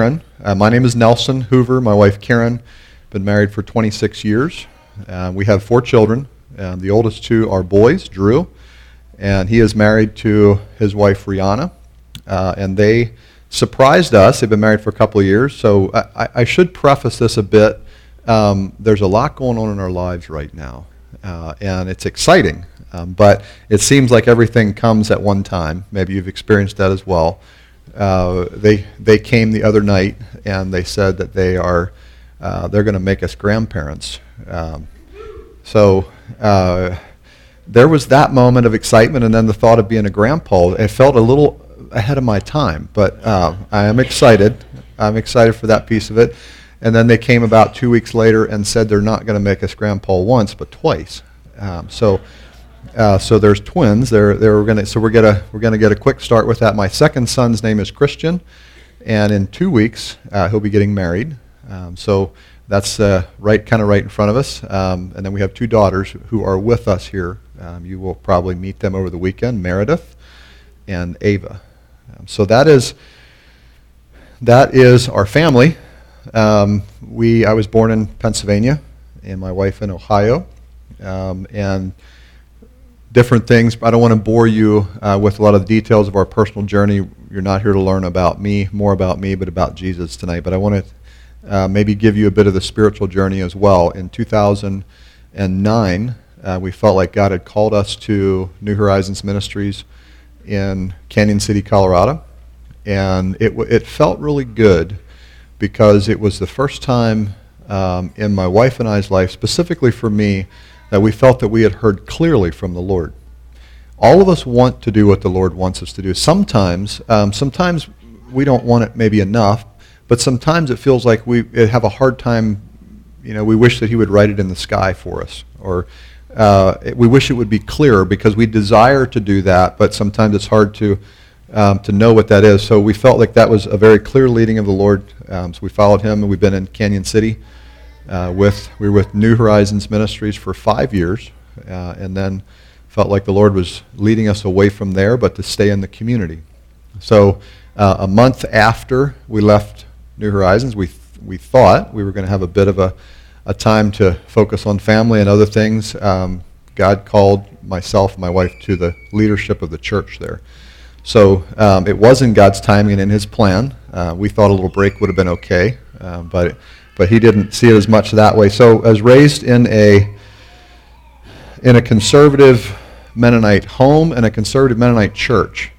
Karen. Uh, my name is Nelson Hoover. My wife Karen. Been married for 26 years. Uh, we have four children. Uh, the oldest two are boys, Drew, and he is married to his wife Rihanna. Uh, and they surprised us. They've been married for a couple of years. So I, I should preface this a bit. Um, there's a lot going on in our lives right now, uh, and it's exciting. Um, but it seems like everything comes at one time. Maybe you've experienced that as well. Uh, they they came the other night and they said that they are uh, they're going to make us grandparents. Um, so uh, there was that moment of excitement, and then the thought of being a grandpa. It felt a little ahead of my time, but uh, I am excited. I'm excited for that piece of it. And then they came about two weeks later and said they're not going to make us grandpa once, but twice. Um, so uh, so there's twins. They're, they're gonna, so we're gonna, we're gonna get a quick start with that. My second son's name is Christian, and in two weeks uh, he'll be getting married. Um, so that's uh, right, kind of right in front of us. Um, and then we have two daughters who are with us here. Um, you will probably meet them over the weekend, Meredith and Ava. Um, so that is that is our family. Um, we I was born in Pennsylvania, and my wife in Ohio, um, and different things. I don't want to bore you uh, with a lot of the details of our personal journey. You're not here to learn about me, more about me, but about Jesus tonight. But I want to uh, maybe give you a bit of the spiritual journey as well. In 2009, uh, we felt like God had called us to New Horizons Ministries in Cañon City, Colorado. And it, w- it felt really good because it was the first time um, in my wife and I's life, specifically for me, that we felt that we had heard clearly from the Lord. All of us want to do what the Lord wants us to do. Sometimes, um, sometimes we don't want it maybe enough, but sometimes it feels like we have a hard time. You know, we wish that He would write it in the sky for us, or uh, we wish it would be clearer because we desire to do that, but sometimes it's hard to um, to know what that is. So we felt like that was a very clear leading of the Lord. Um, so we followed Him, and we've been in Cañon City uh, with we were with New Horizons Ministries for five years, uh, and then felt like the Lord was leading us away from there, but to stay in the community. So uh, a month after we left New Horizons, we th- we thought we were going to have a bit of a a time to focus on family and other things. Um, God called myself, and my wife, to the leadership of the church there. So um, it was in God's timing and in His plan. Uh, we thought a little break would have been okay, uh, but. It, but he didn't see it as much that way. So, as raised in a in a conservative Mennonite home and a conservative Mennonite church,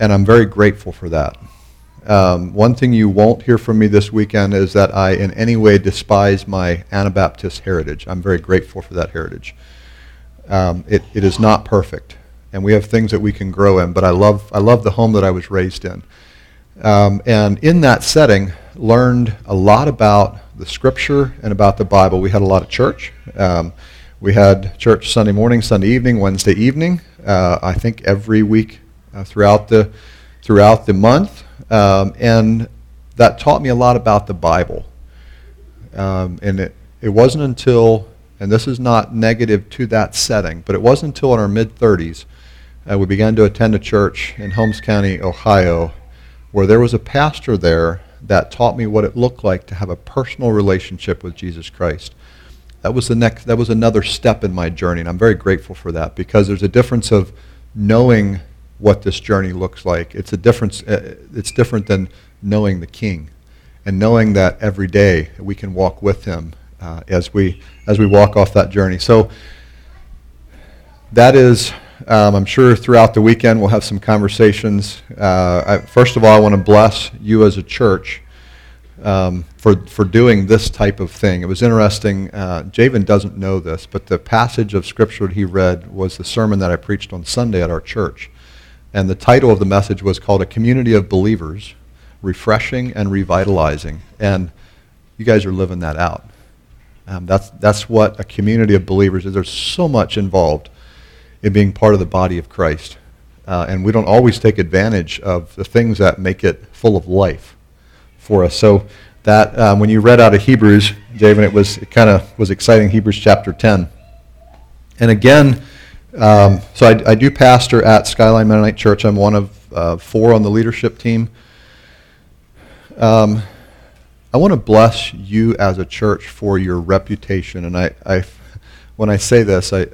and I'm very grateful for that. Um, one thing you won't hear from me this weekend is that I in any way despise my Anabaptist heritage. I'm very grateful for that heritage. Um, it, it is not perfect, and we have things that we can grow in, but I love, I love the home that I was raised in. Um, and in that setting, learned a lot about the Scripture and about the Bible. We had a lot of church. Um, we had church Sunday morning, Sunday evening, Wednesday evening. Uh, I think every week uh, throughout the throughout the month, um, and that taught me a lot about the Bible. Um, and it it wasn't until and this is not negative to that setting, but it wasn't until in our mid 30s uh, we began to attend a church in Holmes County, Ohio, where there was a pastor there that taught me what it looked like to have a personal relationship with Jesus Christ. That was the next that was another step in my journey and I'm very grateful for that because there's a difference of knowing what this journey looks like. It's a difference uh, it's different than knowing the king and knowing that every day we can walk with him uh, as we as we walk off that journey. So that is um, I'm sure throughout the weekend we'll have some conversations. Uh, I, first of all, I want to bless you as a church um, for, for doing this type of thing. It was interesting. Uh, Javen doesn't know this, but the passage of Scripture he read was the sermon that I preached on Sunday at our church. And the title of the message was called A Community of Believers Refreshing and Revitalizing. And you guys are living that out. Um, that's, that's what a community of believers is. There's so much involved in being part of the body of Christ. Uh, and we don't always take advantage of the things that make it full of life for us. So that um, when you read out of Hebrews, David, it was it kind of was exciting. Hebrews chapter 10, and again, um, so I, I, do pastor at Skyline Mennonite Church. I'm one of uh, four on the leadership team. Um, I want to bless you as a church for your reputation. And I, I when I say this, I,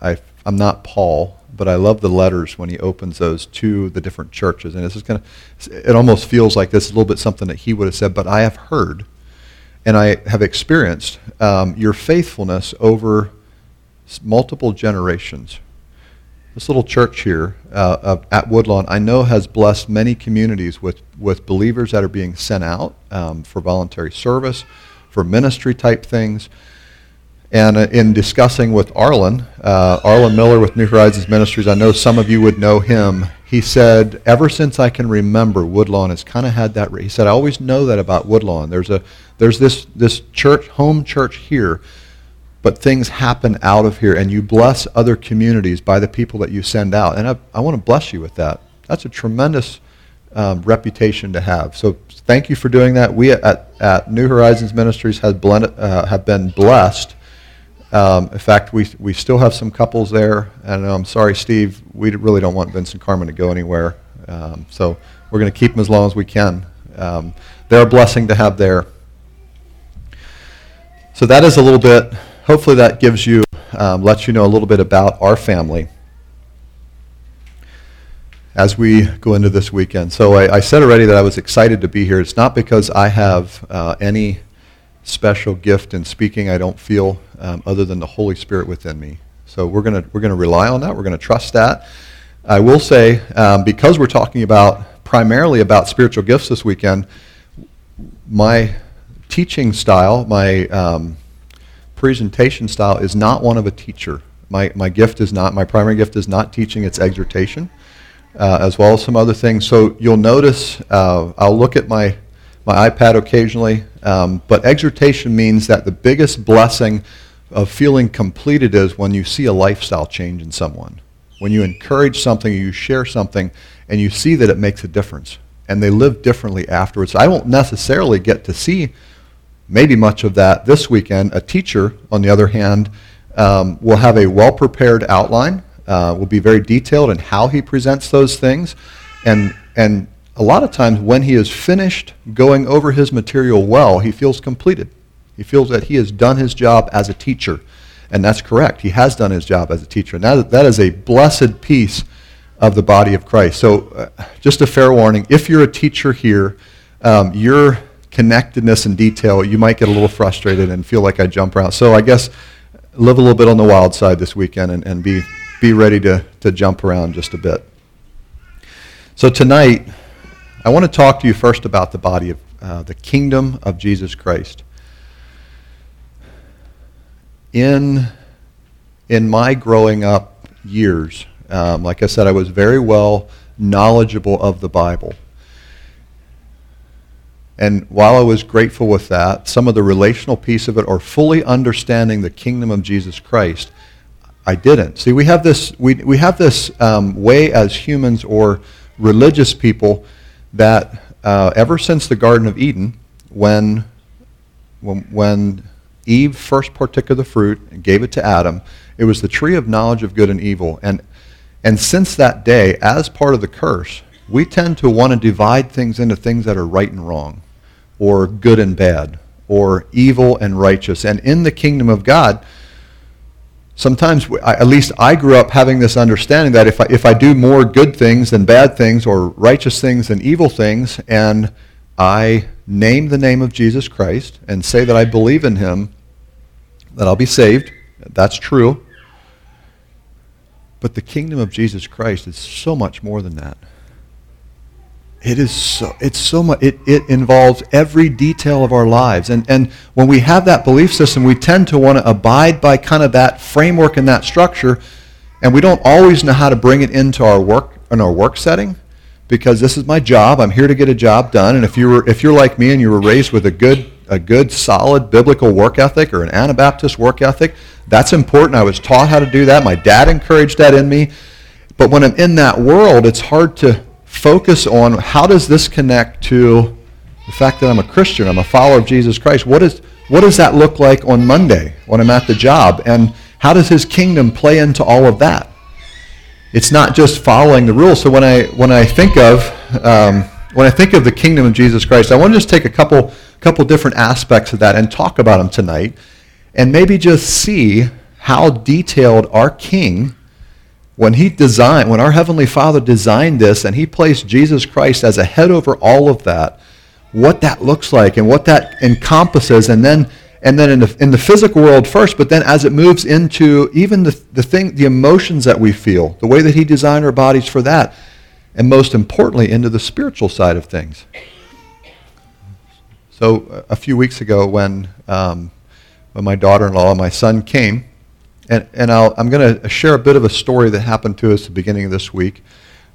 I, I'm not Paul, but I love the letters when he opens those to the different churches. And this is kind of, it almost feels like this is a little bit something that he would have said, but I have heard and I have experienced um, your faithfulness over multiple generations. This little church here uh, at Woodlawn, I know, has blessed many communities with, with believers that are being sent out um, for voluntary service, for ministry type things. And uh, in discussing with Arlen, uh, Arlen Miller with New Horizons Ministries, I know some of you would know him. He said, ever since I can remember, Woodlawn has kind of had that. He said, I always know that about Woodlawn. There's a there's this this church, home church here but things happen out of here, and you bless other communities by the people that you send out. And I, I want to bless you with that. That's a tremendous um, reputation to have. So thank you for doing that. We at, at New Horizons Ministries have, blended, uh, have been blessed. Um, in fact, we, we still have some couples there. And I'm sorry, Steve, we really don't want Vincent Carmen to go anywhere. Um, so we're going to keep them as long as we can. Um, they're a blessing to have there. So that is a little bit hopefully that gives you, um, lets you know a little bit about our family as we go into this weekend. So I, I, said already that I was excited to be here. It's not because I have uh, any special gift in speaking, I don't feel, um, other than the Holy Spirit within me. So we're going we're gonna rely on that. We're going to trust that. I will say, um, because we're talking about primarily about spiritual gifts this weekend, my teaching style, my um, presentation style is not one of a teacher. My, my gift is not, my primary gift is not teaching, it's exhortation, uh, as well as some other things. So you'll notice, uh, I'll look at my, my iPad occasionally, um, but exhortation means that the biggest blessing of feeling completed is when you see a lifestyle change in someone. When you encourage something, you share something, and you see that it makes a difference, and they live differently afterwards. I won't necessarily get to see maybe much of that this weekend. A teacher, on the other hand, um, will have a well prepared outline, uh, will be very detailed in how he presents those things. And, and a lot of times, when he is finished going over his material well, he feels completed. He feels that he has done his job as a teacher. And that's correct. He has done his job as a teacher. And that, that is a blessed piece of the body of Christ. So, uh, just a fair warning if you're a teacher here, um, you're connectedness and detail, you might get a little frustrated and feel like I jump around. So I guess live a little bit on the wild side this weekend and, and be, be ready to, to jump around just a bit. So tonight, I want to talk to you first about the body of uh, the kingdom of Jesus Christ. In, in my growing up years, um, like I said, I was very well knowledgeable of the Bible. And while I was grateful with that, some of the relational piece of it, or fully understanding the kingdom of Jesus Christ, I didn't. See, we have this, we, we have this um, way as humans or religious people that uh, ever since the Garden of Eden, when, when, when Eve first partook of the fruit and gave it to Adam, it was the tree of knowledge of good and evil. And, and since that day, as part of the curse, we tend to want to divide things into things that are right and wrong or good and bad, or evil and righteous. And in the kingdom of God, sometimes, at least I grew up having this understanding that if I, if I do more good things than bad things, or righteous things than evil things, and I name the name of Jesus Christ and say that I believe in him, that I'll be saved. That's true. But the kingdom of Jesus Christ is so much more than that. It is so, it's so much, it, it involves every detail of our lives. And, and when we have that belief system, we tend to want to abide by kind of that framework and that structure, and we don't always know how to bring it into our work, in our work setting, because this is my job. I'm here to get a job done. And if, you were, if you're like me and you were raised with a good, a good, solid biblical work ethic or an Anabaptist work ethic, that's important. I was taught how to do that. My dad encouraged that in me. But when I'm in that world, it's hard to focus on how does this connect to the fact that I'm a Christian, I'm a follower of Jesus Christ. What, is, what does that look like on Monday when I'm at the job? And how does his kingdom play into all of that? It's not just following the rules. So when I, when I think of um, when I think of the kingdom of Jesus Christ, I want to just take a couple, couple different aspects of that and talk about them tonight, and maybe just see how detailed our King, when he designed, when our Heavenly Father designed this, and he placed Jesus Christ as a head over all of that, what that looks like and what that encompasses, and then and then in the, in the physical world first, but then as it moves into even the, the thing, the emotions that we feel, the way that he designed our bodies for that, and most importantly, into the spiritual side of things. So a few weeks ago, when um, when my daughter-in-law and my son came, and and i am going to share a bit of a story that happened to us at the beginning of this week.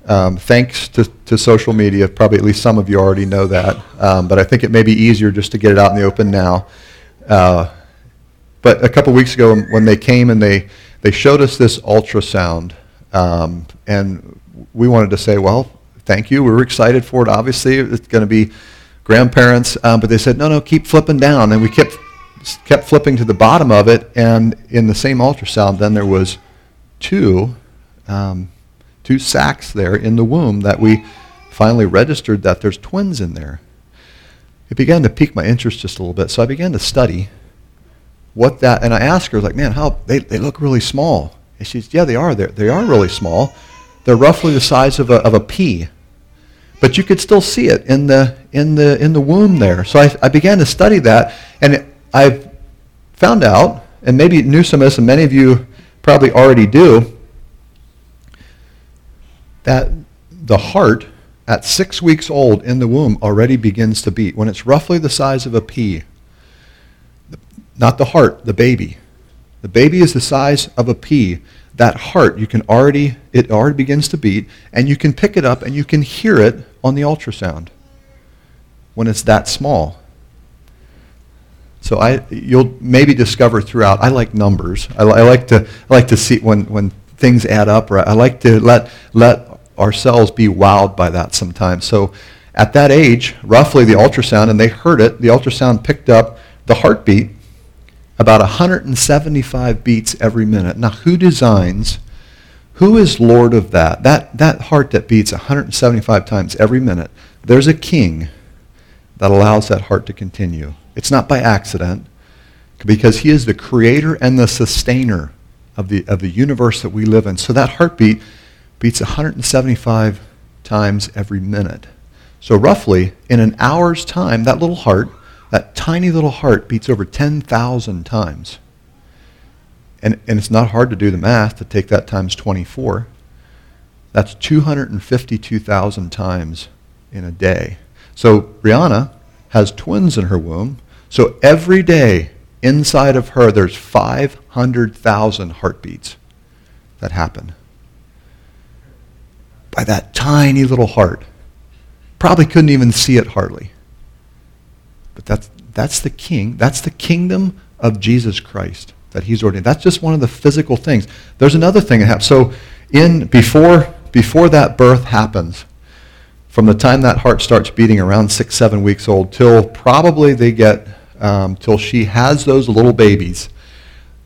Um, thanks to, to social media, probably at least some of you already know that, um, but I think it may be easier just to get it out in the open now. Uh, but a couple weeks ago, when they came and they, they showed us this ultrasound, um, and we wanted to say, well, thank you. We were excited for it. Obviously, it's going to be grandparents. Um, but they said, no, no, keep flipping down. And we kept, kept flipping to the bottom of it. And in the same ultrasound, then there was two, um, two sacs there in the womb that we finally registered that there's twins in there it began to pique my interest just a little bit. So I began to study what that, and I asked her, like, man, how, they, they look really small. And she yeah, they are. They're, they are really small. They're roughly the size of a, of a pea. But you could still see it in the, in the, in the womb there. So I, I began to study that, and it, I've found out, and maybe knew some of this, and many of you probably already do, that the heart at six weeks old in the womb already begins to beat. When it's roughly the size of a pea, not the heart, the baby. The baby is the size of a pea. That heart, you can already, it already begins to beat, and you can pick it up and you can hear it on the ultrasound when it's that small. So I, you'll maybe discover throughout. I like numbers. I, I like to, I like to see when, when things add up. Right? I like to let let ourselves be wowed by that sometimes. So at that age, roughly the ultrasound, and they heard it, the ultrasound picked up the heartbeat about 175 beats every minute. Now, who designs, who is Lord of that? That, that heart that beats 175 times every minute, there's a king that allows that heart to continue. It's not by accident, because he is the creator and the sustainer of the, of the universe that we live in. So that heartbeat beats 175 times every minute. So, roughly, in an hour's time, that little heart, that tiny little heart, beats over 10,000 times. And, and it's not hard to do the math to take that times 24. That's 252,000 times in a day. So, Brianna has twins in her womb. So, every day inside of her, there's 500,000 heartbeats that happen by that tiny little heart. Probably couldn't even see it hardly. But that's, that's the king. That's the kingdom of Jesus Christ that he's ordained. That's just one of the physical things. There's another thing that happens. So in before before that birth happens, from the time that heart starts beating around six, seven weeks old till probably they get um, till she has those little babies,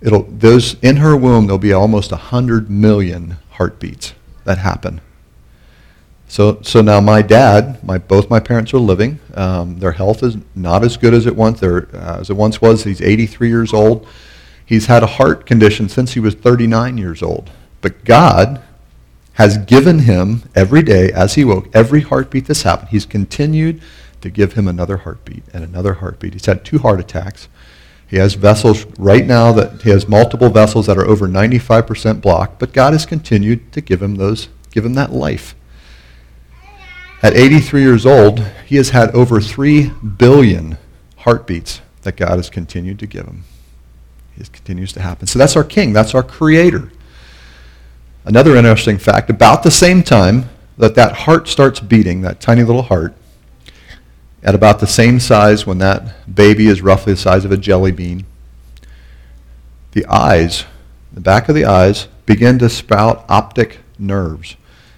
it'll those in her womb there'll be almost hundred million heartbeats that happen. So, so now my dad, my, both my parents are living. Um, their health is not as good as it once uh, as it once was. He's 83 years old. He's had a heart condition since he was 39 years old. But God has given him every day as he woke, every heartbeat that's happened. He's continued to give him another heartbeat and another heartbeat. He's had two heart attacks. He has vessels right now that he has multiple vessels that are over 95% blocked, but God has continued to give him those, give him that life. At 83 years old, he has had over 3 billion heartbeats that God has continued to give him. It continues to happen. So that's our king. That's our creator. Another interesting fact, about the same time that that heart starts beating, that tiny little heart, at about the same size when that baby is roughly the size of a jelly bean, the eyes, the back of the eyes, begin to sprout optic nerves.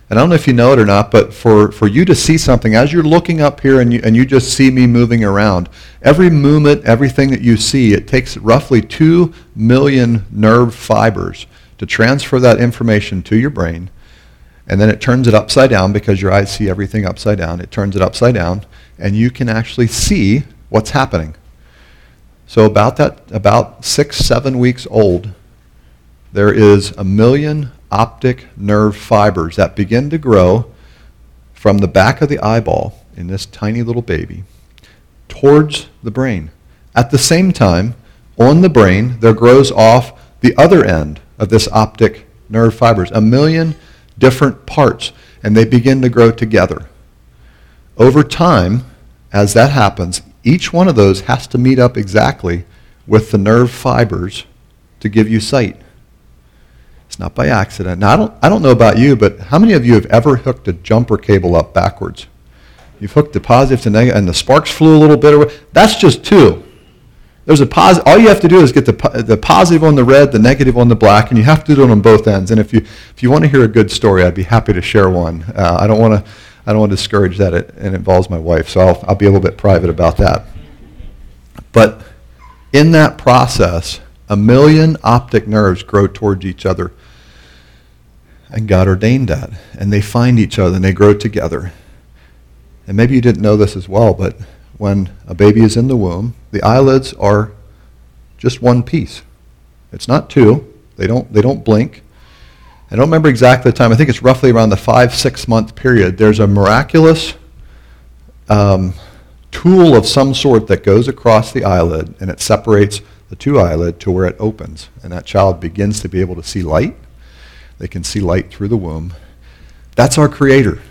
And I don't know if you know it or not, but for, for you to see something, as you're looking up here and you, and you just see me moving around, every movement, everything that you see, it takes roughly 2 million nerve fibers to transfer that information to your brain. and then it turns it upside down because your eyes see everything upside down. It turns it upside down, and you can actually see what's happening. So about that, about six, seven weeks old, there is a million optic nerve fibers that begin to grow from the back of the eyeball in this tiny little baby towards the brain. At the same time, on the brain, there grows off the other end of this optic nerve fibers, a million different parts, and they begin to grow together. Over time, as that happens, each one of those has to meet up exactly with the nerve fibers to give you sight. It's not by accident. Now, I don't, I don't know about you, but how many of you have ever hooked a jumper cable up backwards? You've hooked the positive to negative, and the sparks flew a little bit. Away. That's just two. There's a positive. All you have to do is get the, the positive on the red, the negative on the black, and you have to do it on both ends. And if you if you want to hear a good story, I'd be happy to share one. Uh, I don't want to I don't want to discourage that. It, it involves my wife, so I'll I'll be a little bit private about that. But in that process, a million optic nerves grow towards each other. And God ordained that. And they find each other and they grow together. And maybe you didn't know this as well, but when a baby is in the womb, the eyelids are just one piece. It's not two. They don't, they don't blink. I don't remember exactly the time. I think it's roughly around the five, six month period. There's a miraculous um, tool of some sort that goes across the eyelid and it separates the two eyelid to where it opens. And that child begins to be able to see light. They can see light through the womb. That's our Creator.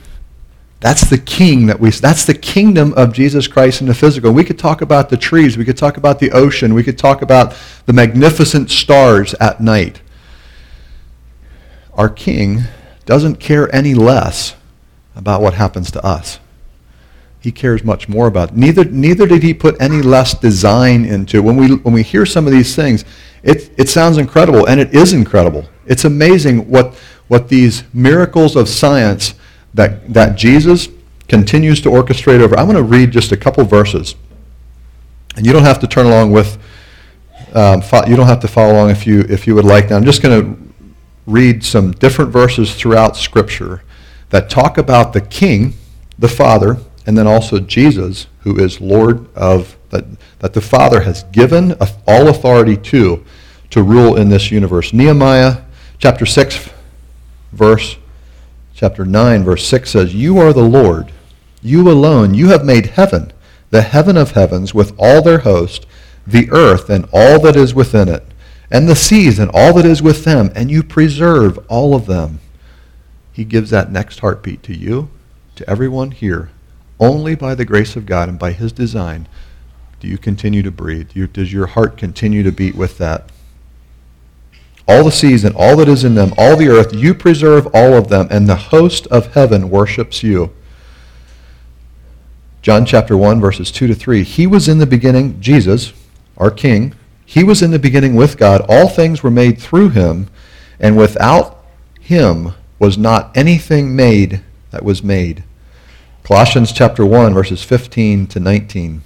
That's the king that we that's the kingdom of Jesus Christ in the physical. We could talk about the trees, we could talk about the ocean, we could talk about the magnificent stars at night. Our king doesn't care any less about what happens to us. He cares much more about. It. Neither neither did he put any less design into. When we when we hear some of these things, it it sounds incredible and it is incredible. It's amazing what what these miracles of science that, that Jesus continues to orchestrate over. I'm going to read just a couple verses. And you don't have to turn along with, um, fo- you don't have to follow along if you, if you would like. Now, I'm just going to read some different verses throughout Scripture that talk about the King, the Father, and then also Jesus, who is Lord of, that, that the Father has given all authority to, to rule in this universe. Nehemiah chapter 6, verse chapter 9, verse 6 says, You are the Lord, you alone. You have made heaven, the heaven of heavens, with all their host, the earth and all that is within it, and the seas and all that is with them, and you preserve all of them. He gives that next heartbeat to you, to everyone here. Only by the grace of God and by his design do you continue to breathe. does your heart continue to beat with that? all the seas and all that is in them, all the earth, you preserve all of them, and the host of heaven worships you. John chapter 1, verses 2 to 3. He was in the beginning, Jesus, our King, he was in the beginning with God. All things were made through him, and without him was not anything made that was made. Colossians chapter 1, verses 15 to 19.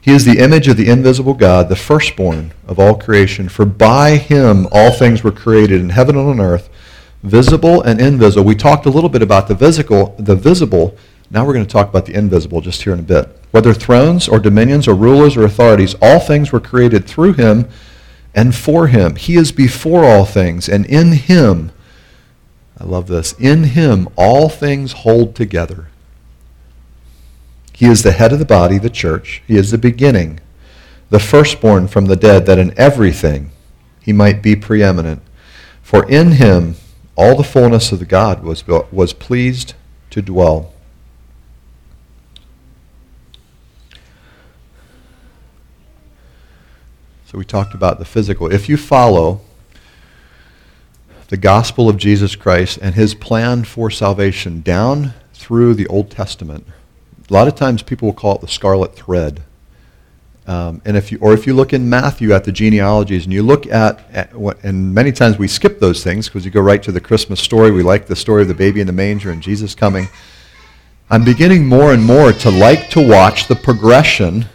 He is the image of the invisible God, the firstborn of all creation. For by him all things were created in heaven and on earth, visible and invisible. We talked a little bit about the visible, the visible. Now we're going to talk about the invisible just here in a bit. Whether thrones or dominions or rulers or authorities, all things were created through him and for him. He is before all things, and in him, I love this, in him all things hold together. He is the head of the body, the church. He is the beginning, the firstborn from the dead, that in everything he might be preeminent. For in him all the fullness of the God was, was pleased to dwell. So we talked about the physical. If you follow the gospel of Jesus Christ and his plan for salvation down through the Old Testament, a lot of times people will call it the scarlet thread. Um, and if you, or if you look in Matthew at the genealogies and you look at, at what, and many times we skip those things because you go right to the Christmas story. We like the story of the baby in the manger and Jesus coming. I'm beginning more and more to like to watch the progression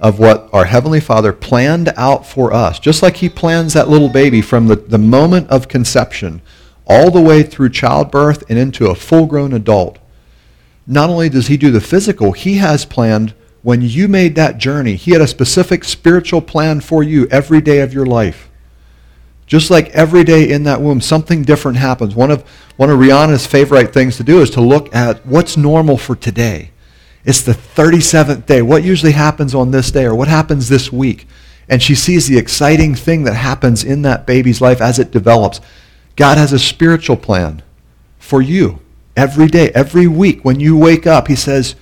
of what our Heavenly Father planned out for us. Just like He plans that little baby from the, the moment of conception all the way through childbirth and into a full grown adult. Not only does he do the physical, he has planned when you made that journey, he had a specific spiritual plan for you every day of your life. Just like every day in that womb, something different happens. One of, one of Rihanna's favorite things to do is to look at what's normal for today. It's the 37th day. What usually happens on this day or what happens this week? And she sees the exciting thing that happens in that baby's life as it develops. God has a spiritual plan for you every day, every week. When you wake up, he says,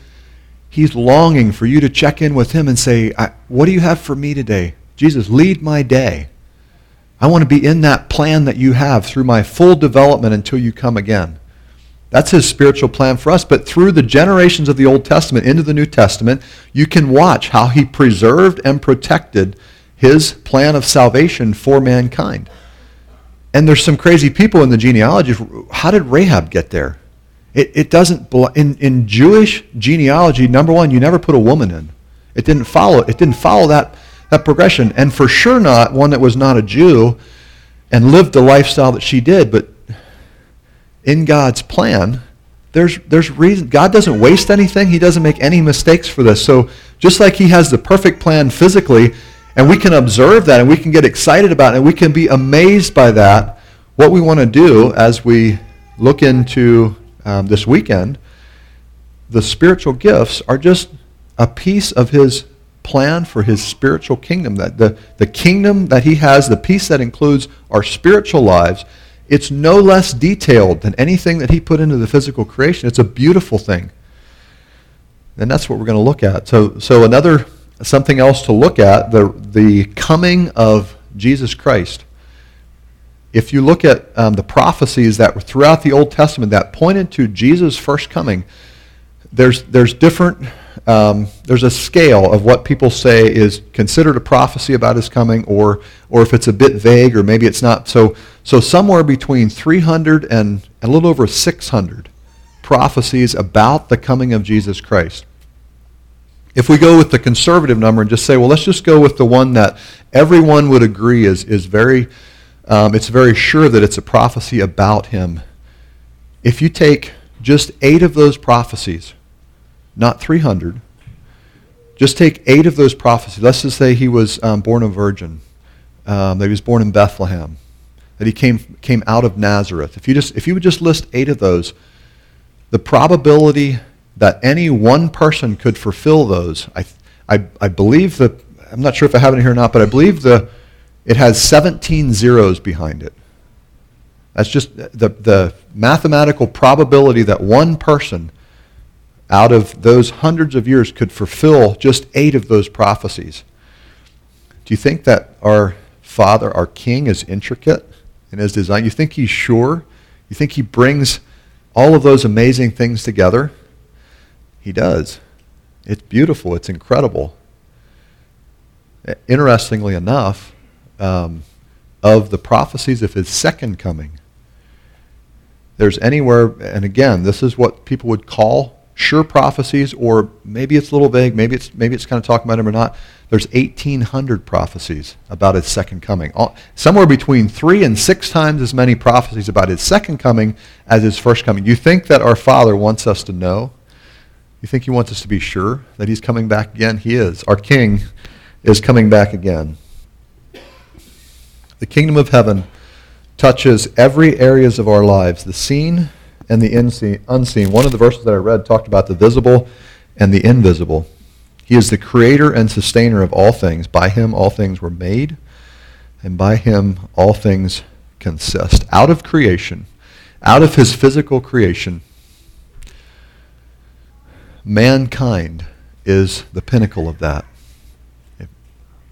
He's longing for you to check in with him and say, What do you have for me today? Jesus, lead my day. I want to be in that plan that you have through my full development until you come again. That's his spiritual plan for us. But through the generations of the Old Testament into the New Testament, you can watch how he preserved and protected his plan of salvation for mankind. And there's some crazy people in the genealogy. How did Rahab get there? It, it doesn't, in, in Jewish genealogy, number one, you never put a woman in. It didn't follow, it didn't follow that, that progression. And for sure not one that was not a Jew and lived the lifestyle that she did. But in God's plan, there's, there's reason. God doesn't waste anything. He doesn't make any mistakes for this. So just like he has the perfect plan physically, and we can observe that and we can get excited about it and we can be amazed by that, what we want to do as we look into um, this weekend, the spiritual gifts are just a piece of his plan for his spiritual kingdom. That the, the kingdom that he has, the piece that includes our spiritual lives, it's no less detailed than anything that he put into the physical creation. It's a beautiful thing. And that's what we're going to look at. So, so another something else to look at, the, the coming of Jesus Christ if you look at um, the prophecies that were throughout the Old Testament that pointed to Jesus' first coming, there's, there's different, um, there's a scale of what people say is considered a prophecy about his coming, or, or if it's a bit vague, or maybe it's not. So, so somewhere between 300 and a little over 600 prophecies about the coming of Jesus Christ. If we go with the conservative number and just say, well, let's just go with the one that everyone would agree is, is very um, it's very sure that it's a prophecy about him. If you take just eight of those prophecies, not 300, just take eight of those prophecies. Let's just say he was um, born a virgin, um, that he was born in Bethlehem, that he came, came out of Nazareth. If you, just, if you would just list eight of those, the probability that any one person could fulfill those, I, I, I believe that, I'm not sure if I have it here or not, but I believe the, it has 17 zeros behind it. That's just the, the mathematical probability that one person out of those hundreds of years could fulfill just eight of those prophecies. Do you think that our Father, our King, is intricate in his design? You think he's sure? You think he brings all of those amazing things together? He does. It's beautiful. It's incredible. Interestingly enough, um, of the prophecies of his second coming. There's anywhere, and again, this is what people would call sure prophecies, or maybe it's a little vague, maybe it's, maybe it's kind of talking about him or not. There's 1,800 prophecies about his second coming. All, somewhere between three and six times as many prophecies about his second coming as his first coming. You think that our Father wants us to know? You think he wants us to be sure that he's coming back again? He is. Our King is coming back again. The kingdom of heaven touches every areas of our lives, the seen and the unseen. One of the verses that I read talked about the visible and the invisible. He is the creator and sustainer of all things. By him all things were made, and by him all things consist. Out of creation, out of his physical creation, mankind is the pinnacle of that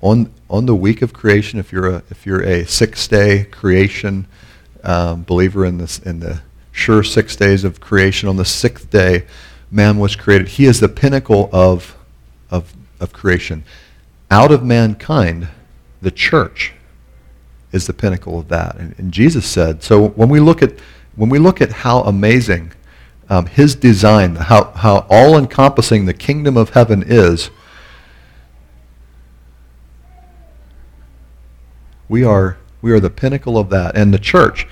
on on the week of creation, if you're a if you're a six day creation um, believer in this in the sure six days of creation, on the sixth day, man was created. He is the pinnacle of of of creation. Out of mankind, the church is the pinnacle of that. And, and Jesus said. So when we look at when we look at how amazing um, His design, how how all encompassing the kingdom of heaven is We are, we are the pinnacle of that. And the church,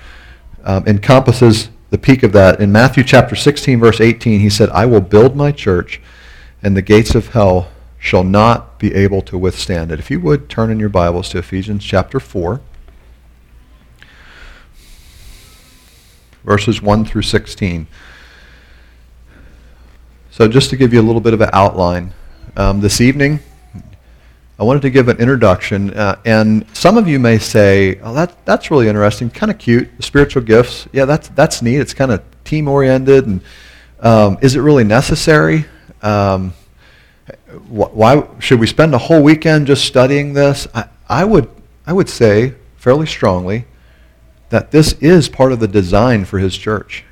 um, encompasses the peak of that. In Matthew chapter 16, verse 18, he said, I will build my church, and the gates of hell shall not be able to withstand it. If you would turn in your Bibles to Ephesians chapter 4, verses 1 through 16. So, just to give you a little bit of an outline, um, this evening, I wanted to give an introduction, uh, and some of you may say, "Oh, that that's really interesting, kind of cute, spiritual gifts. Yeah, that's that's neat. It's kind of team oriented, and um, is it really necessary? Um, wh- why should we spend a whole weekend just studying this? I, I would I would say fairly strongly that this is part of the design for his church.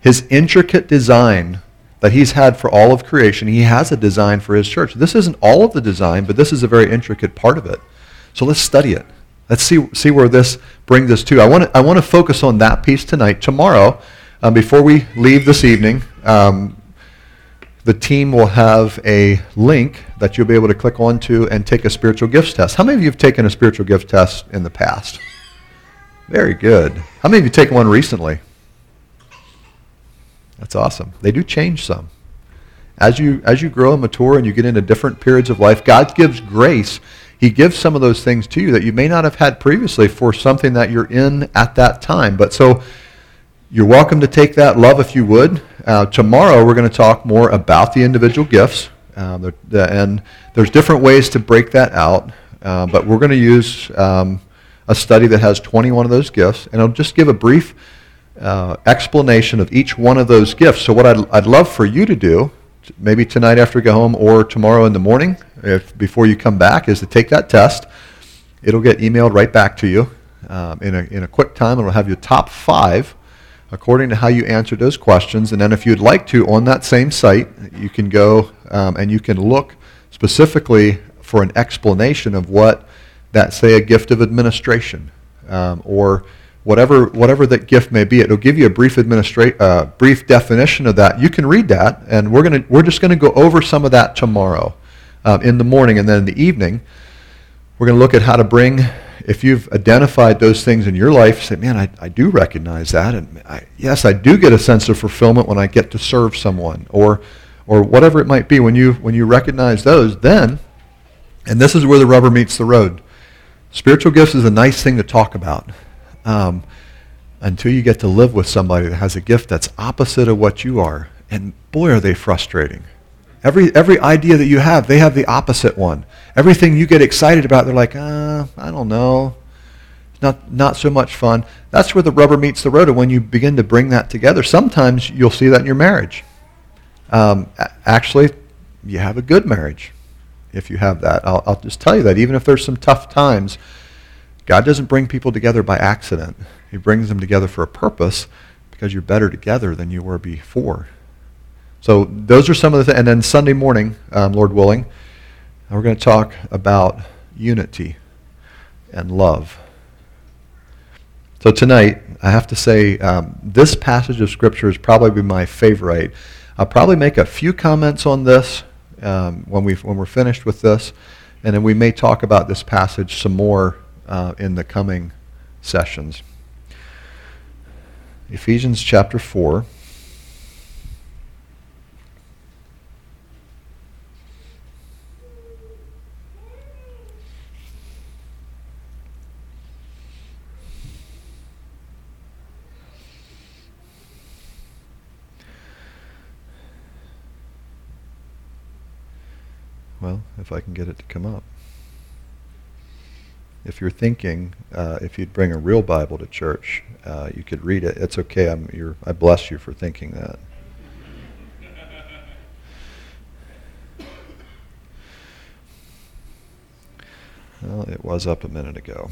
His intricate design that he's had for all of creation. He has a design for his church. This isn't all of the design, but this is a very intricate part of it. So let's study it. Let's see, see where this brings us to. I want to, I want to focus on that piece tonight. Tomorrow, um, before we leave this evening, um, the team will have a link that you'll be able to click onto and take a spiritual gifts test. How many of you have taken a spiritual gift test in the past? Very good. How many of you taken one recently? That's awesome. They do change some. As you, as you grow and mature and you get into different periods of life, God gives grace. He gives some of those things to you that you may not have had previously for something that you're in at that time. But so you're welcome to take that love if you would. Uh, tomorrow we're going to talk more about the individual gifts. Uh, the, the, and there's different ways to break that out. Uh, but we're going to use um, a study that has 21 of those gifts. And I'll just give a brief uh, explanation of each one of those gifts. So what I'd, I'd love for you to do, maybe tonight after you go home or tomorrow in the morning, if before you come back, is to take that test. It'll get emailed right back to you um, in, a, in a quick time. It'll have your top five according to how you answered those questions. And then if you'd like to, on that same site, you can go um, and you can look specifically for an explanation of what that, say, a gift of administration um, or whatever whatever that gift may be. It'll give you a brief administra- uh, brief definition of that. You can read that, and we're gonna we're just gonna go over some of that tomorrow um, in the morning, and then in the evening, we're gonna look at how to bring. If you've identified those things in your life, say, man, I, I do recognize that, and I, yes, I do get a sense of fulfillment when I get to serve someone, or or whatever it might be. When you when you recognize those, then, and this is where the rubber meets the road. Spiritual gifts is a nice thing to talk about um, until you get to live with somebody that has a gift that's opposite of what you are. And boy, are they frustrating. Every, every idea that you have, they have the opposite one. Everything you get excited about, they're like, uh, I don't know. Not, not so much fun. That's where the rubber meets the road. And when you begin to bring that together, sometimes you'll see that in your marriage. Um, actually, you have a good marriage if you have that. I'll, I'll just tell you that. Even if there's some tough times, God doesn't bring people together by accident. He brings them together for a purpose because you're better together than you were before. So those are some of the things. And then Sunday morning, um, Lord willing, we're going to talk about unity and love. So tonight, I have to say, um, this passage of Scripture is probably my favorite. I'll probably make a few comments on this um, when, we when we're finished with this, and then we may talk about this passage some more uh, in the coming sessions. Ephesians chapter 4. Well, if I can get it to come up if you're thinking, uh, if you'd bring a real Bible to church, uh, you could read it. It's okay. I'm, I bless you for thinking that. Well, it was up a minute ago.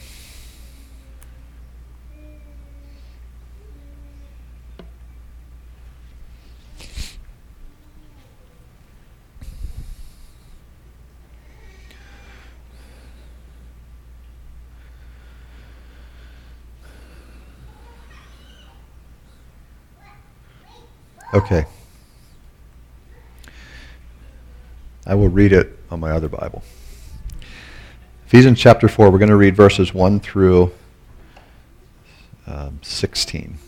Okay. I will read it on my other Bible. Ephesians chapter 4, we're going to read verses 1 through um, 16.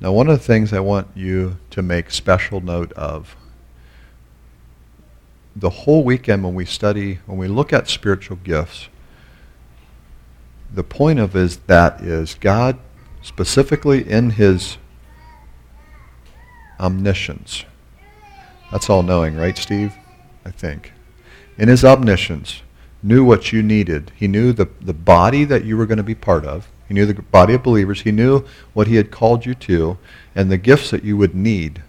Now, one of the things I want you to make special note of the whole weekend when we study, when we look at spiritual gifts, the point of is that is God specifically in his omniscience. That's all knowing, right, Steve? I think. In his omniscience, knew what you needed. He knew the, the body that you were going to be part of. He knew the body of believers. He knew what he had called you to and the gifts that you would need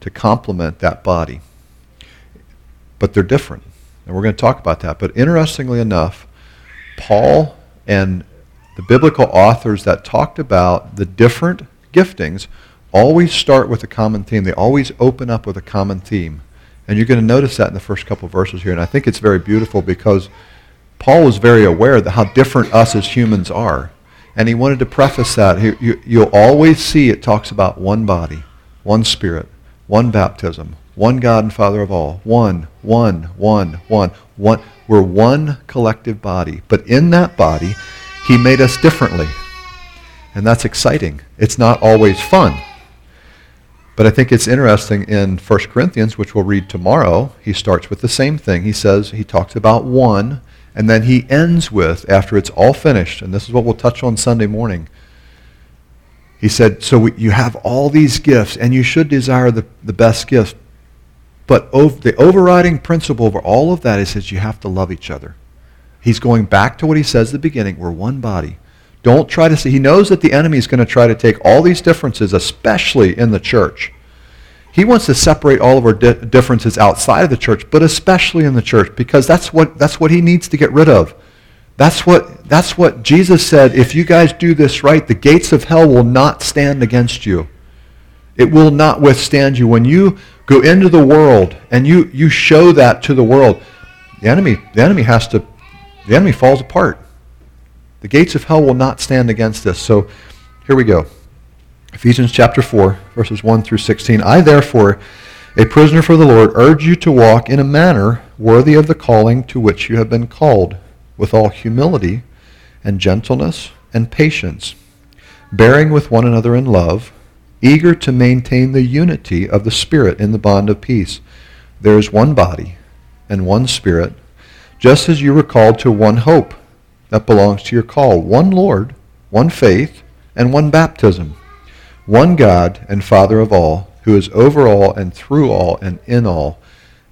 to complement that body. But they're different. And we're going to talk about that. But interestingly enough, Paul and the biblical authors that talked about the different giftings always start with a common theme. They always open up with a common theme. And you're going to notice that in the first couple verses here. And I think it's very beautiful because Paul was very aware of how different us as humans are. And he wanted to preface that. You, you'll always see it talks about one body, one spirit, one baptism, one God and Father of all. One, one, one, one, one. We're one collective body. But in that body, he made us differently. And that's exciting. It's not always fun. But I think it's interesting in 1 Corinthians, which we'll read tomorrow, he starts with the same thing. He says, he talks about one, and then he ends with, after it's all finished, and this is what we'll touch on Sunday morning. He said, So we, you have all these gifts, and you should desire the, the best gifts. But ov- the overriding principle over all of that is that you have to love each other. He's going back to what he says at the beginning. We're one body. Don't try to see. He knows that the enemy is going to try to take all these differences, especially in the church. He wants to separate all of our di- differences outside of the church, but especially in the church, because that's what, that's what he needs to get rid of. That's what, that's what Jesus said. If you guys do this right, the gates of hell will not stand against you. It will not withstand you. When you go into the world and you, you show that to the world, the enemy, the enemy has to, the enemy falls apart. The gates of hell will not stand against this. So here we go. Ephesians chapter 4, verses 1 through 16. I, therefore, a prisoner for the Lord, urge you to walk in a manner worthy of the calling to which you have been called, with all humility and gentleness and patience, bearing with one another in love, eager to maintain the unity of the Spirit in the bond of peace. There is one body and one Spirit, just as you were called to one hope that belongs to your call one Lord, one faith, and one baptism, one God and Father of all, who is over all and through all and in all.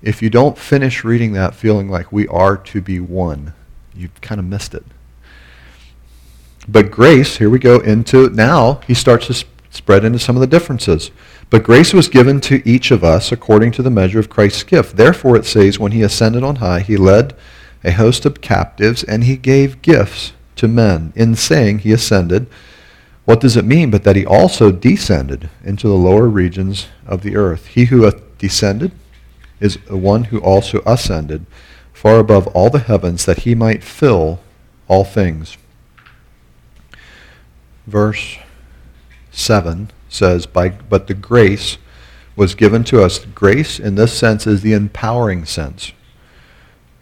If you don't finish reading that feeling like we are to be one, you've kind of missed it. But grace, here we go into now, he starts to spread into some of the differences. But grace was given to each of us according to the measure of Christ's gift. Therefore, it says, when he ascended on high, he led a host of captives, and he gave gifts to men. In saying he ascended, what does it mean but that he also descended into the lower regions of the earth? He who hath descended is one who also ascended far above all the heavens that he might fill all things. Verse 7 says, By, But the grace was given to us. Grace in this sense is the empowering sense.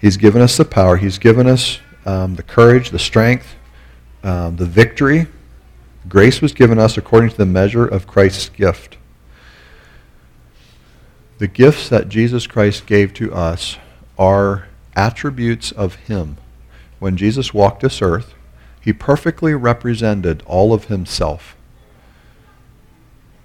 He's given us the power. He's given us um, the courage, the strength, um, the victory. Grace was given us according to the measure of Christ's gift. The gifts that Jesus Christ gave to us are attributes of him. When Jesus walked this earth, he perfectly represented all of himself.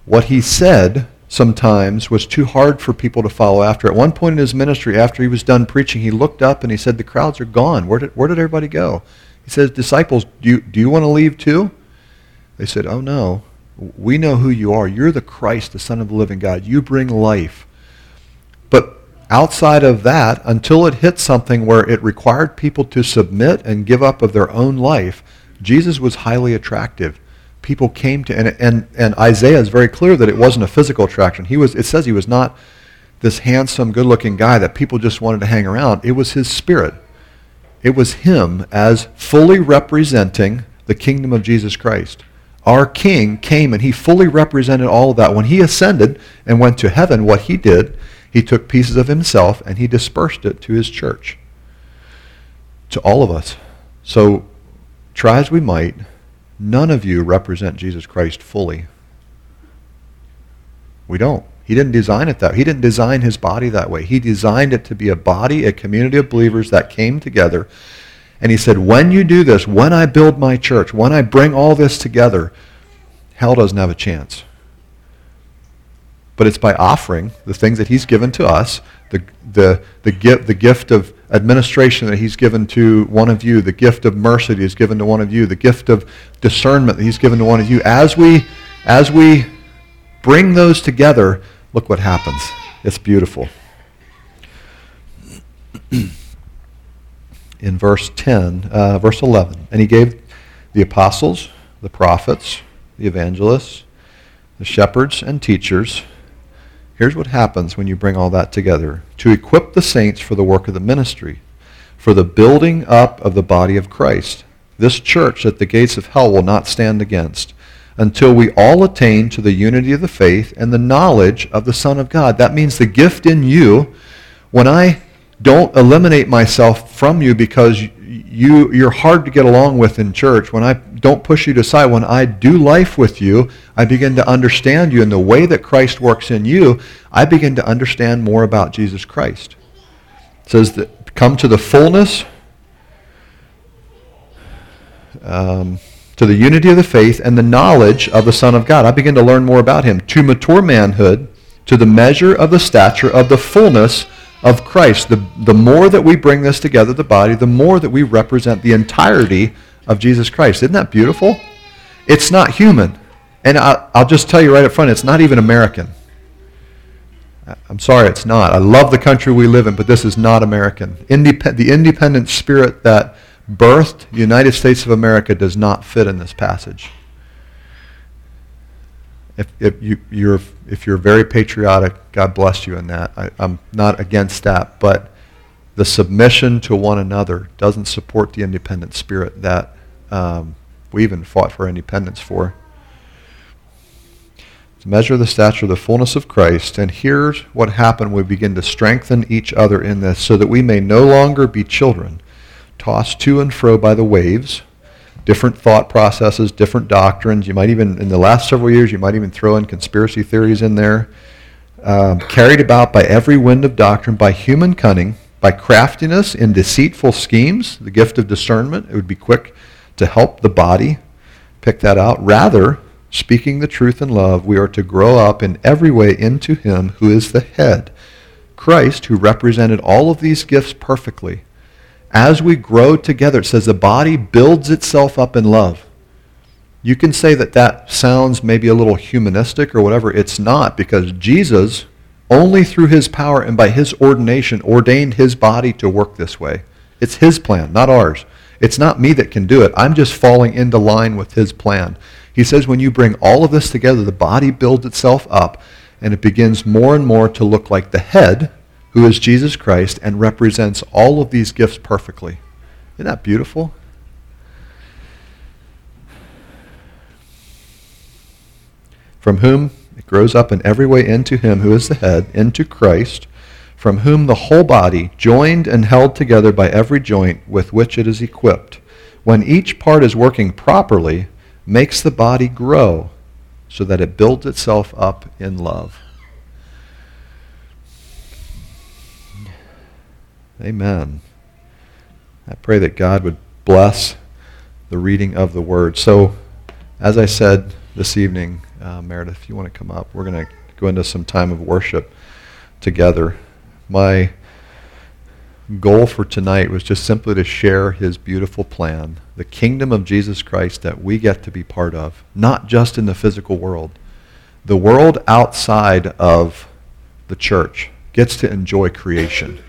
What he said sometimes was too hard for people to follow after. At one point in his ministry, after he was done preaching, he looked up and he said, The crowds are gone. Where did, where did everybody go? He says, Disciples, do you, do you want to leave too? They said, Oh, no. We know who you are. You're the Christ, the Son of the living God. You bring life. But outside of that, until it hit something where it required people to submit and give up of their own life, Jesus was highly attractive people came to, and, and, and Isaiah is very clear that it wasn't a physical attraction. He was, it says he was not this handsome, good-looking guy that people just wanted to hang around. It was his spirit. It was him as fully representing the kingdom of Jesus Christ. Our king came and he fully represented all of that. When he ascended and went to heaven, what he did, he took pieces of himself and he dispersed it to his church, to all of us. So try as we might, none of you represent Jesus Christ fully. We don't. He didn't design it that way. He didn't design his body that way. He designed it to be a body, a community of believers that came together. And he said, when you do this, when I build my church, when I bring all this together, hell doesn't have a chance. But it's by offering the things that he's given to us, the, the, the, gift, the gift of administration that he's given to one of you, the gift of mercy that he's given to one of you, the gift of discernment that he's given to one of you. As we, as we bring those together, look what happens. It's beautiful. In verse 10, uh, verse 11, and he gave the apostles, the prophets, the evangelists, the shepherds, and teachers. Here's what happens when you bring all that together to equip the saints for the work of the ministry, for the building up of the body of Christ. This church that the gates of hell will not stand against until we all attain to the unity of the faith and the knowledge of the Son of God. That means the gift in you, when I don't eliminate myself from you because you, you're hard to get along with in church, when I don't push you to side, when I do life with you, I begin to understand you. And the way that Christ works in you, I begin to understand more about Jesus Christ. It says that come to the fullness. Um, to the unity of the faith and the knowledge of the Son of God. I begin to learn more about him. To mature manhood, to the measure of the stature of the fullness of Christ. The, the more that we bring this together, the body, the more that we represent the entirety of Jesus Christ. Isn't that beautiful? It's not human. And I, I'll just tell you right up front, it's not even American. I'm sorry, it's not. I love the country we live in, but this is not American. The independent spirit that birthed the United States of America does not fit in this passage. If, if, you, you're, if you're very patriotic, God bless you in that. I, I'm not against that, but the submission to one another doesn't support the independent spirit that um, we even fought for independence for. To measure the stature of the fullness of Christ, and here's what happened. We begin to strengthen each other in this so that we may no longer be children tossed to and fro by the waves, different thought processes, different doctrines. You might even, in the last several years, you might even throw in conspiracy theories in there. Um, carried about by every wind of doctrine, by human cunning, by craftiness in deceitful schemes, the gift of discernment. It would be quick to help the body pick that out. Rather, speaking the truth in love, we are to grow up in every way into Him who is the head, Christ, who represented all of these gifts perfectly as we grow together, it says the body builds itself up in love. You can say that that sounds maybe a little humanistic or whatever. It's not because Jesus, only through his power and by his ordination, ordained his body to work this way. It's his plan, not ours. It's not me that can do it. I'm just falling into line with his plan. He says when you bring all of this together, the body builds itself up and it begins more and more to look like the head, who is Jesus Christ and represents all of these gifts perfectly. Isn't that beautiful? From whom it grows up in every way into him who is the head, into Christ, from whom the whole body, joined and held together by every joint with which it is equipped, when each part is working properly, makes the body grow so that it builds itself up in love. Amen. I pray that God would bless the reading of the word. So, as I said this evening, uh, Meredith, if you want to come up, we're going to go into some time of worship together. My goal for tonight was just simply to share his beautiful plan, the kingdom of Jesus Christ that we get to be part of, not just in the physical world. The world outside of the church gets to enjoy creation.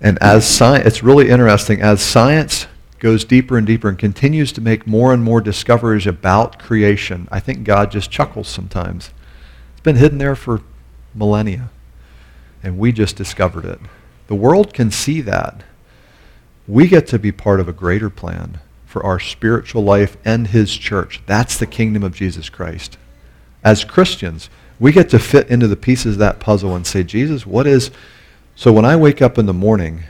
And as science, it's really interesting, as science goes deeper and deeper and continues to make more and more discoveries about creation, I think God just chuckles sometimes. It's been hidden there for millennia, and we just discovered it. The world can see that. We get to be part of a greater plan for our spiritual life and his church. That's the kingdom of Jesus Christ. As Christians, we get to fit into the pieces of that puzzle and say, Jesus, what is so when I wake up in the morning,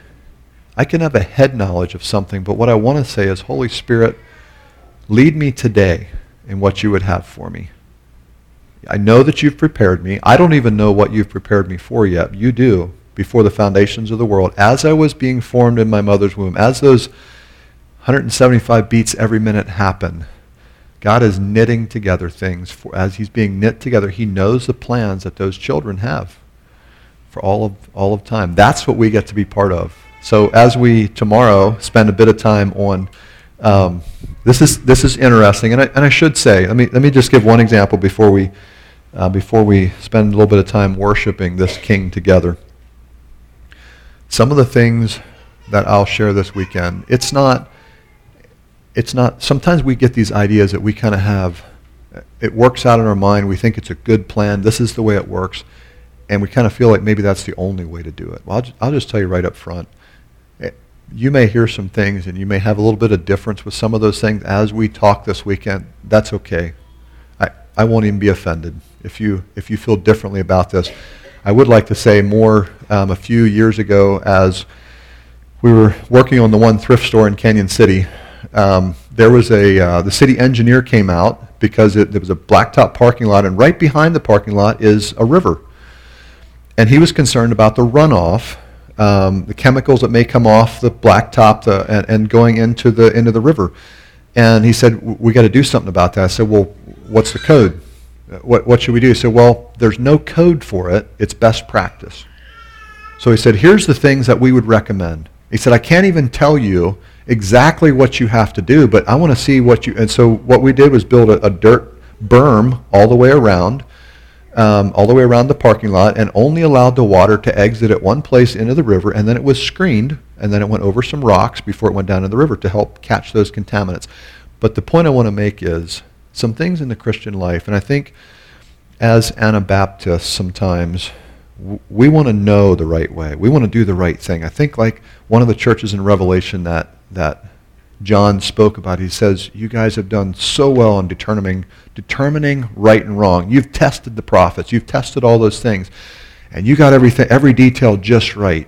I can have a head knowledge of something, but what I want to say is, Holy Spirit, Lead me today in what you would have for me. I know that you've prepared me. I don't even know what you've prepared me for yet. You do before the foundations of the world. As I was being formed in my mother's womb, as those 175 beats every minute happen, God is knitting together things. For, as he's being knit together, he knows the plans that those children have for all of, all of time. That's what we get to be part of. So as we tomorrow spend a bit of time on, um, this is this is interesting, and I, and I should say, let me let me just give one example before we uh, before we spend a little bit of time worshiping this King together. Some of the things that I'll share this weekend, it's not it's not. Sometimes we get these ideas that we kind of have. It works out in our mind. We think it's a good plan. This is the way it works and we kind of feel like maybe that's the only way to do it. Well, I'll just, I'll just tell you right up front. Eh, you may hear some things and you may have a little bit of difference with some of those things as we talk this weekend. That's okay. I, I won't even be offended if you, if you feel differently about this. I would like to say more um, a few years ago as we were working on the one thrift store in Cañon City. Um, there was a, uh, the city engineer came out because it, there was a blacktop parking lot, and right behind the parking lot is a river. And he was concerned about the runoff, um, the chemicals that may come off the blacktop the, and, and going into the, into the river. And he said, we got to do something about that. I said, well, what's the code? What, what should we do? He said, well, there's no code for it. It's best practice. So he said, here's the things that we would recommend. He said, I can't even tell you exactly what you have to do, but I want to see what you, and so what we did was build a, a dirt berm all the way around um, all the way around the parking lot and only allowed the water to exit at one place into the river, and then it was screened, and then it went over some rocks before it went down in the river to help catch those contaminants. But the point I want to make is some things in the Christian life, and I think as Anabaptists sometimes we want to know the right way. We want to do the right thing. I think like one of the churches in Revelation that that John spoke about. He says, You guys have done so well in determining, determining right and wrong. You've tested the prophets, you've tested all those things, and you got everything, every detail just right.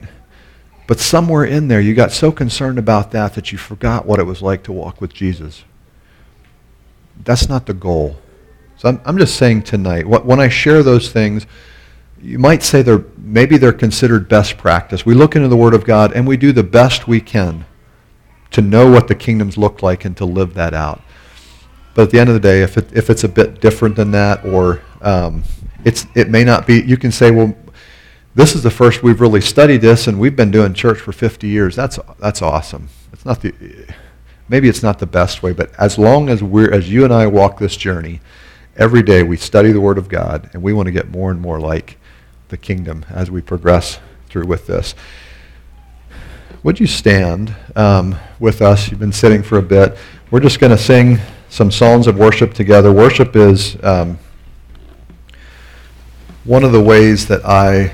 But somewhere in there, you got so concerned about that that you forgot what it was like to walk with Jesus. That's not the goal. So I'm, I'm just saying tonight, when I share those things, you might say they're maybe they're considered best practice. We look into the Word of God and we do the best we can to know what the kingdoms look like and to live that out. But at the end of the day, if, it, if it's a bit different than that, or um, it's, it may not be, you can say, well, this is the first we've really studied this, and we've been doing church for 50 years. That's, that's awesome. It's not the, maybe it's not the best way, but as long as we're, as you and I walk this journey, every day we study the Word of God, and we want to get more and more like the kingdom as we progress through with this. Would you stand um, with us? You've been sitting for a bit. We're just going to sing some songs of worship together. Worship is um, one of the ways that I